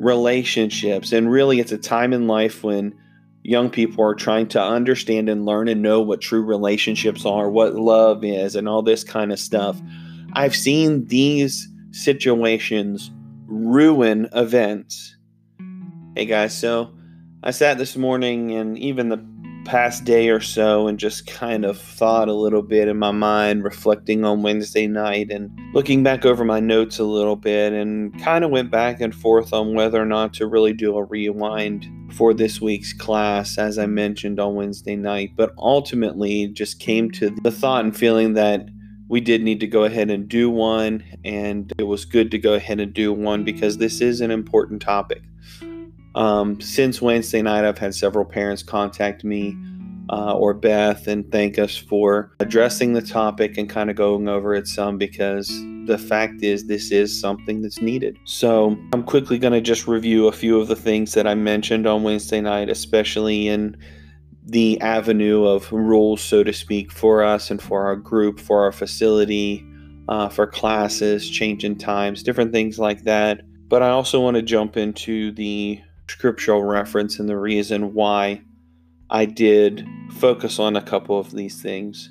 relationships. And really, it's a time in life when young people are trying to understand and learn and know what true relationships are, what love is, and all this kind of stuff. I've seen these situations ruin events. Hey guys, so I sat this morning and even the past day or so and just kind of thought a little bit in my mind, reflecting on Wednesday night and looking back over my notes a little bit, and kind of went back and forth on whether or not to really do a rewind for this week's class, as I mentioned on Wednesday night. But ultimately, just came to the thought and feeling that we did need to go ahead and do one, and it was good to go ahead and do one because this is an important topic. Um, since Wednesday night, I've had several parents contact me uh, or Beth and thank us for addressing the topic and kind of going over it some because the fact is, this is something that's needed. So, I'm quickly going to just review a few of the things that I mentioned on Wednesday night, especially in the avenue of rules, so to speak, for us and for our group, for our facility, uh, for classes, changing times, different things like that. But I also want to jump into the scriptural reference and the reason why I did focus on a couple of these things.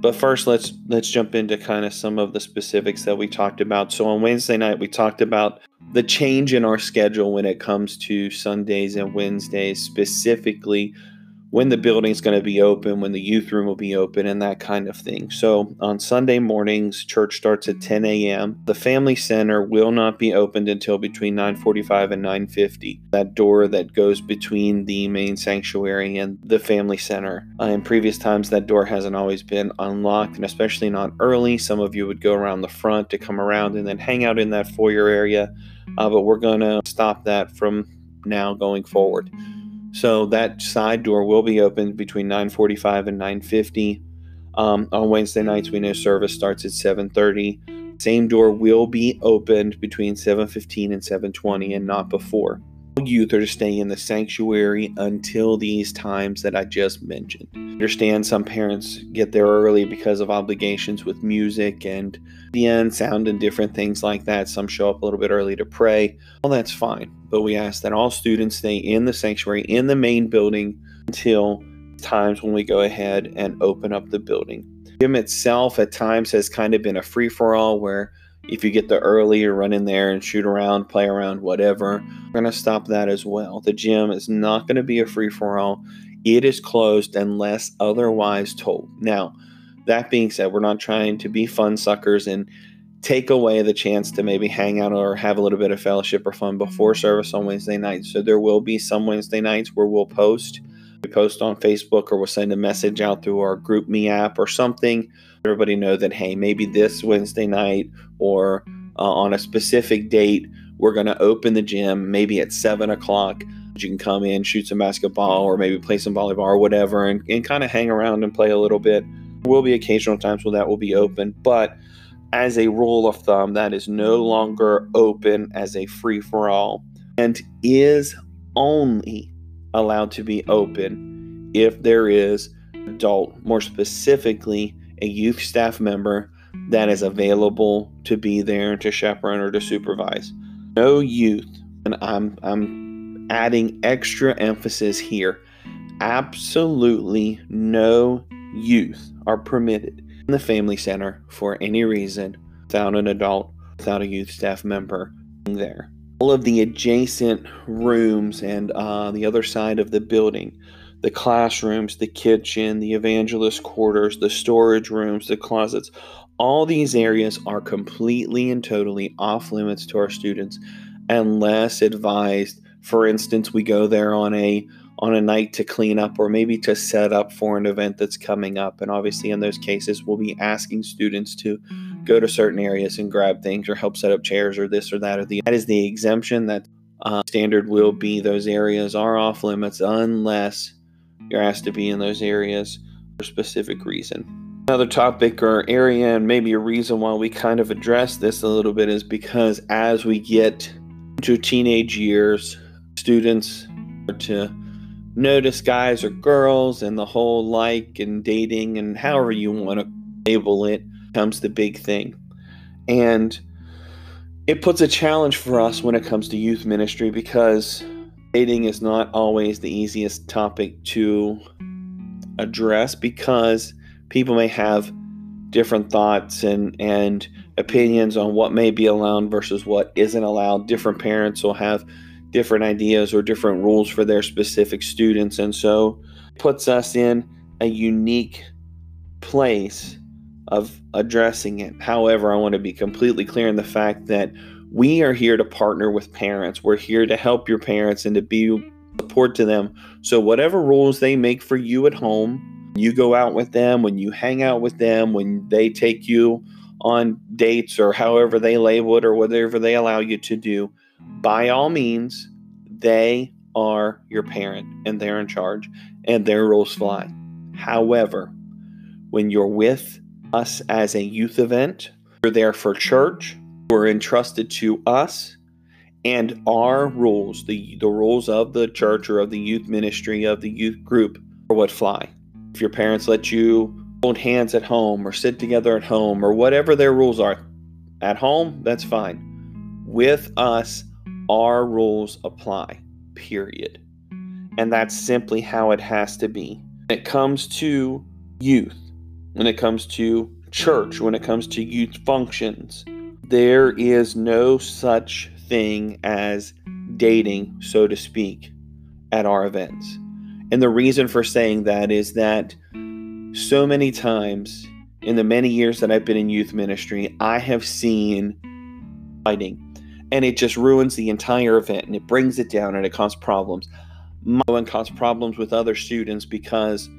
But first let's let's jump into kind of some of the specifics that we talked about. So on Wednesday night we talked about the change in our schedule when it comes to Sundays and Wednesdays, specifically when the building's going to be open, when the youth room will be open, and that kind of thing. So on Sunday mornings, church starts at 10 a.m. The family center will not be opened until between 9:45 and 9:50. That door that goes between the main sanctuary and the family center. Uh, in previous times, that door hasn't always been unlocked, and especially not early. Some of you would go around the front to come around and then hang out in that foyer area. Uh, but we're going to stop that from now going forward. So that side door will be open between 9:45 and 9:50. Um, on Wednesday nights, we know service starts at 7:30. Same door will be opened between 7:15 and 7:20, and not before youth are to stay in the sanctuary until these times that I just mentioned. understand some parents get there early because of obligations with music and the end sound and different things like that. Some show up a little bit early to pray. Well, that's fine. But we ask that all students stay in the sanctuary in the main building until times when we go ahead and open up the building. Gym itself at times has kind of been a free for all where if you get there early run in there and shoot around, play around, whatever, we're going to stop that as well. The gym is not going to be a free for all. It is closed unless otherwise told. Now, that being said, we're not trying to be fun suckers and take away the chance to maybe hang out or have a little bit of fellowship or fun before service on Wednesday nights. So there will be some Wednesday nights where we'll post. We post on Facebook or we'll send a message out through our GroupMe app or something everybody know that hey maybe this wednesday night or uh, on a specific date we're going to open the gym maybe at 7 o'clock. You can come in shoot some basketball or maybe play some volleyball or whatever and, and kind of hang around and play a little bit. There will be occasional times where that will be open but as a rule of thumb that is no longer open as a free-for-all and is only allowed to be open if there is adult more specifically a youth staff member that is available to be there to chaperone or to supervise. No youth, and I'm I'm adding extra emphasis here. Absolutely no youth are permitted in the family center for any reason without an adult, without a youth staff member there. All of the adjacent rooms and uh, the other side of the building the classrooms, the kitchen, the evangelist quarters, the storage rooms, the closets. All these areas are completely and totally off limits to our students unless advised. For instance, we go there on a on a night to clean up or maybe to set up for an event that's coming up. And obviously, in those cases, we'll be asking students to go to certain areas and grab things or help set up chairs or this or that or the. That is the exemption that uh, standard will be. Those areas are off limits unless you're asked to be in those areas for a specific reason. Another topic or area, and maybe a reason why we kind of address this a little bit, is because as we get into teenage years, students are to notice guys or girls and the whole like and dating and however you want to label it becomes the big thing. And it puts a challenge for us when it comes to youth ministry because dating is not always the easiest topic to address because people may have different thoughts and and opinions on what may be allowed versus what isn't allowed. Different parents will have different ideas or different rules for their specific students and so puts us in a unique place of addressing it. However, I want to be completely clear in the fact that we are here to partner with parents. We're here to help your parents and to be support to them. So whatever rules they make for you at home, you go out with them, when you hang out with them, when they take you on dates or however they label it or whatever they allow you to do, by all means, they are your parent and they're in charge and their rules fly. However, when you're with us as a youth event, you're there for church, we're entrusted to us and our rules, the, the rules of the church or of the youth ministry, of the youth group, are what fly. If your parents let you hold hands at home or sit together at home or whatever their rules are, at home, that's fine. With us, our rules apply, period. And that's simply how it has to be. When it comes to youth, when it comes to church, when it comes to youth functions, there is no such thing as dating, so to speak, at our events. And the reason for saying that is that so many times in the many years that I've been in youth ministry, I have seen fighting and it just ruins the entire event and it brings it down and it causes problems. And cause problems with other students because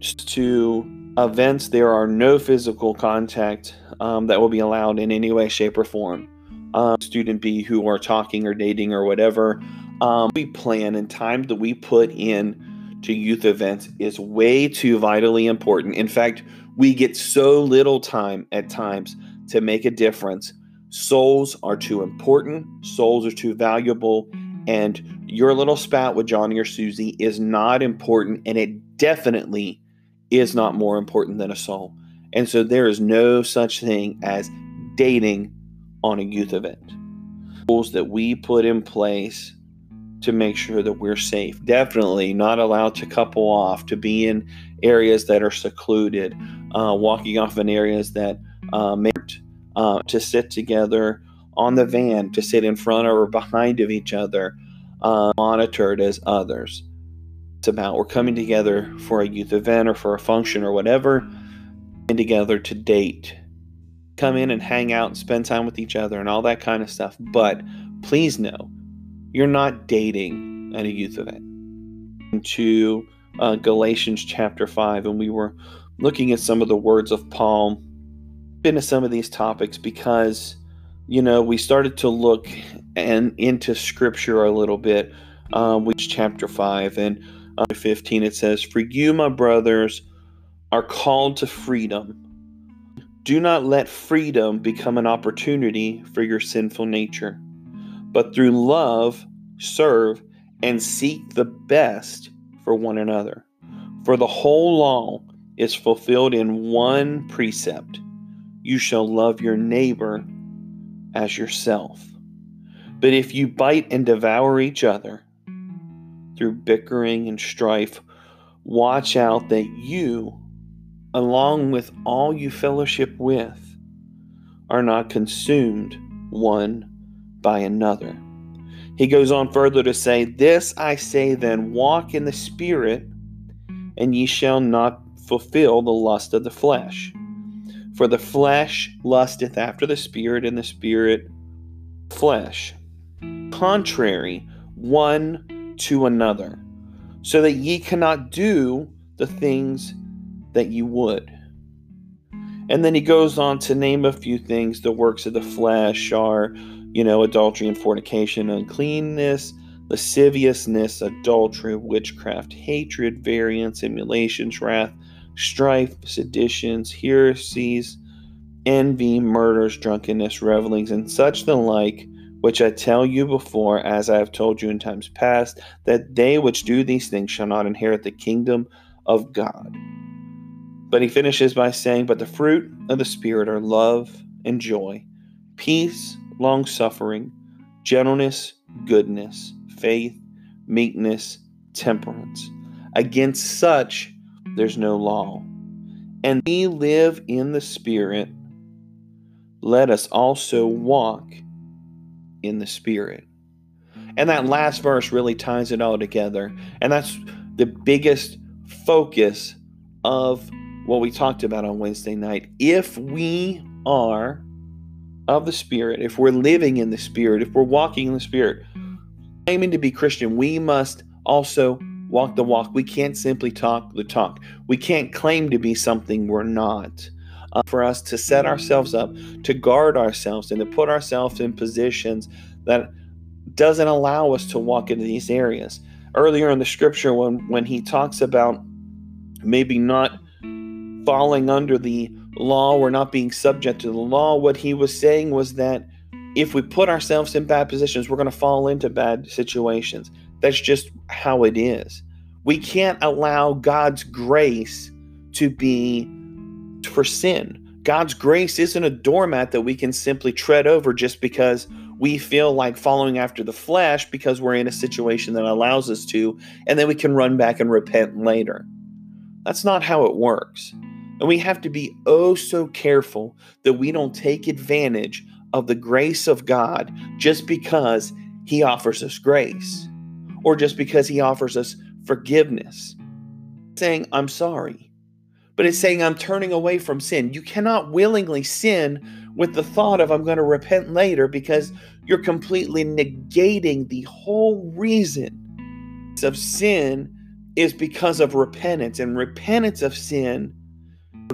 to events there are no physical contact um, that will be allowed in any way, shape, or form. Um, student B who are talking or dating or whatever, um, we plan and time that we put in to youth events is way too vitally important. In fact, we get so little time at times to make a difference Souls are too important, souls are too valuable, and your little spat with Johnny or Susie is not important, and it definitely is not more important than a soul. And so there is no such thing as dating on a youth event. Rules that we put in place to make sure that we're safe. Definitely not allowed to couple off, to be in areas that are secluded, uh, walking off in areas that uh, uh, to sit together on the van, to sit in front or behind of each other, uh, monitored as others. It's about we're coming together for a youth event or for a function or whatever, together to date. Come in and hang out and spend time with each other and all that kind of stuff. But please know, you're not dating at a youth event. To uh, Galatians chapter 5, and we were looking at some of the words of Paul into some of these topics because you know we started to look and into scripture a little bit um, which chapter 5 and uh, 15 it says for you my brothers are called to freedom. Do not let freedom become an opportunity for your sinful nature but through love serve and seek the best for one another. For the whole law is fulfilled in one precept. You shall love your neighbor as yourself. But if you bite and devour each other through bickering and strife, watch out that you, along with all you fellowship with, are not consumed one by another. He goes on further to say, This I say then, walk in the Spirit, and ye shall not fulfill the lust of the flesh. For the flesh lusteth after the spirit, and the spirit flesh. Contrary one to another, so that ye cannot do the things that you would. And then he goes on to name a few things. The works of the flesh are, you know, adultery and fornication, uncleanness, lasciviousness, adultery, witchcraft, hatred, variance, emulations, wrath, strife, seditions, heresies, envy, murders, drunkenness, revelings, and such the like, which I tell you before, as I have told you in times past, that they which do these things shall not inherit the kingdom of God. But he finishes by saying, But the fruit of the Spirit are love and joy, peace, long suffering, gentleness, goodness, faith, meekness, temperance. Against such there's no law. And we live in the Spirit. Let us also walk in the Spirit. And that last verse really ties it all together. And that's the biggest focus of what we talked about on Wednesday night. If we are of the Spirit, if we're living in the Spirit, if we're walking in the Spirit, claiming to be Christian, we must also walk the walk. We can't simply talk the talk. We can't claim to be something we're not. Uh, for us to set ourselves up, to guard ourselves, and to put ourselves in positions that doesn't allow us to walk into these areas. Earlier in the scripture, when when he talks about maybe not falling under the law we're not being subject to the law, what he was saying was that if we put ourselves in bad positions, we're going to fall into bad situations. That's just how it is. We can't allow God's grace to be for sin. God's grace isn't a doormat that we can simply tread over just because we feel like following after the flesh because we're in a situation that allows us to, and then we can run back and repent later. That's not how it works. And we have to be oh so careful that we don't take advantage of the grace of God just because He offers us grace or just because He offers us forgiveness. Saying, I'm sorry. But it's saying, I'm turning away from sin. You cannot willingly sin with the thought of, I'm going to repent later because you're completely negating the whole reason of sin is because of repentance. And repentance of sin,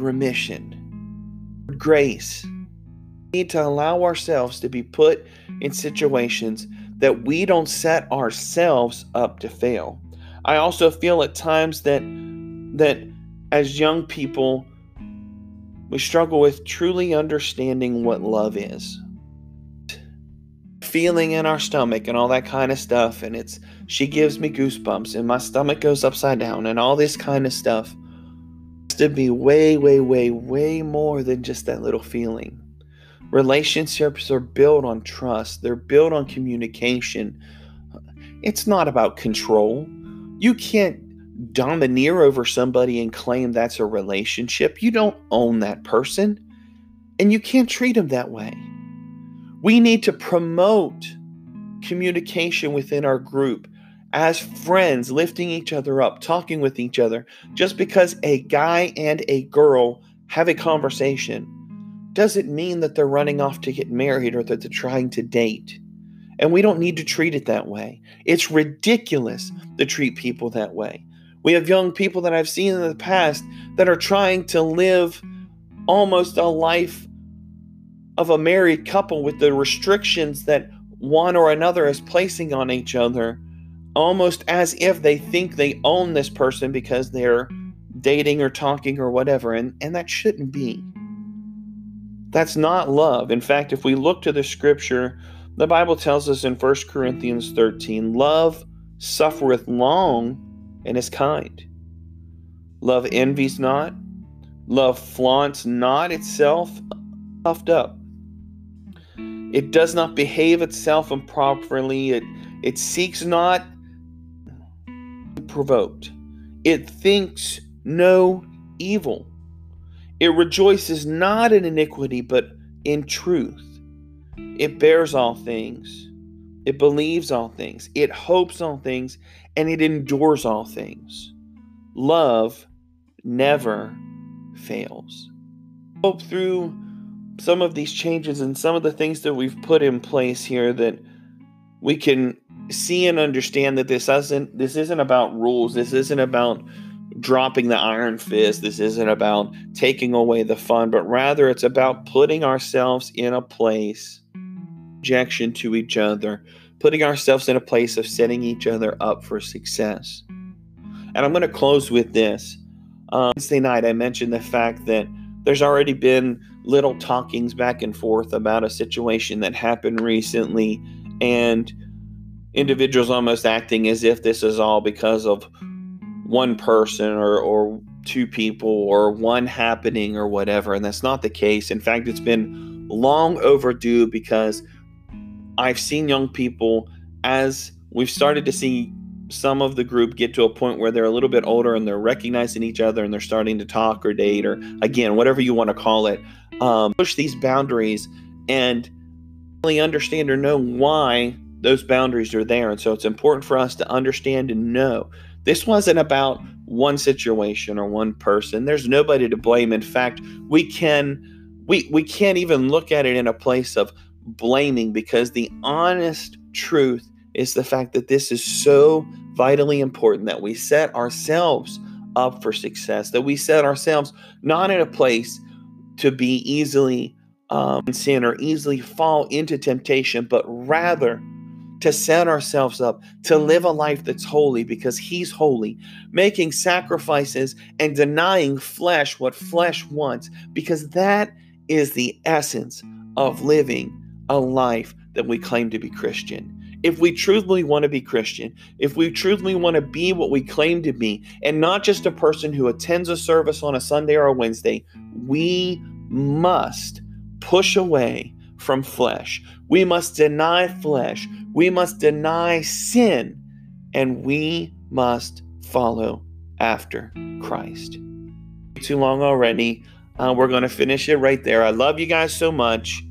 remission, grace. We need to allow ourselves to be put in situations that we don't set ourselves up to fail. I also feel at times that that as young people we struggle with truly understanding what love is. Feeling in our stomach and all that kind of stuff and it's she gives me goosebumps and my stomach goes upside down and all this kind of stuff. To be way way way way more than just that little feeling. Relationships are built on trust, they're built on communication. It's not about control. You can't domineer over somebody and claim that's a relationship. You don't own that person, and you can't treat them that way. We need to promote communication within our group as friends, lifting each other up, talking with each other. Just because a guy and a girl have a conversation doesn't mean that they're running off to get married or that they're trying to date. And we don't need to treat it that way. It's ridiculous to treat people that way. We have young people that I've seen in the past that are trying to live almost a life of a married couple with the restrictions that one or another is placing on each other, almost as if they think they own this person because they're dating or talking or whatever. And, and that shouldn't be. That's not love. In fact, if we look to the scripture, the Bible tells us in 1 Corinthians 13 love suffereth long and is kind. Love envies not, love flaunts not itself puffed up. It does not behave itself improperly, it, it seeks not provoked. It thinks no evil. It rejoices not in iniquity, but in truth. It bears all things. It believes all things. It hopes all things. And it endures all things. Love never fails. Hope through some of these changes and some of the things that we've put in place here that we can see and understand that this isn't this isn't about rules. This isn't about dropping the iron fist. This isn't about taking away the fun, but rather it's about putting ourselves in a place objection to each other, putting ourselves in a place of setting each other up for success. And I'm going to close with this. Um, Wednesday night, I mentioned the fact that there's already been little talkings back and forth about a situation that happened recently, and individuals almost acting as if this is all because of one person or, or two people or one happening or whatever. And that's not the case. In fact, it's been long overdue because I've seen young people as we've started to see some of the group get to a point where they're a little bit older and they're recognizing each other and they're starting to talk or date or again whatever you want to call it um, push these boundaries and really understand or know why those boundaries are there. And so it's important for us to understand and know. This wasn't about one situation or one person. There's nobody to blame. In fact we can we we can't even look at it in a place of blaming because the honest truth is the fact that this is so vitally important that we set ourselves up for success, that we set ourselves not in a place to be easily um, sin or easily fall into temptation, but rather to set ourselves up to live a life that's holy because He's holy, making sacrifices and denying flesh what flesh wants, because that is the essence of living a life that we claim to be Christian. If we truly want to be Christian, if we truly want to be what we claim to be, and not just a person who attends a service on a Sunday or a Wednesday, we must push away from flesh. We must deny flesh. We must deny sin. And we must follow after Christ. Too long already. Uh, we're going to finish it right there. I love you guys so much.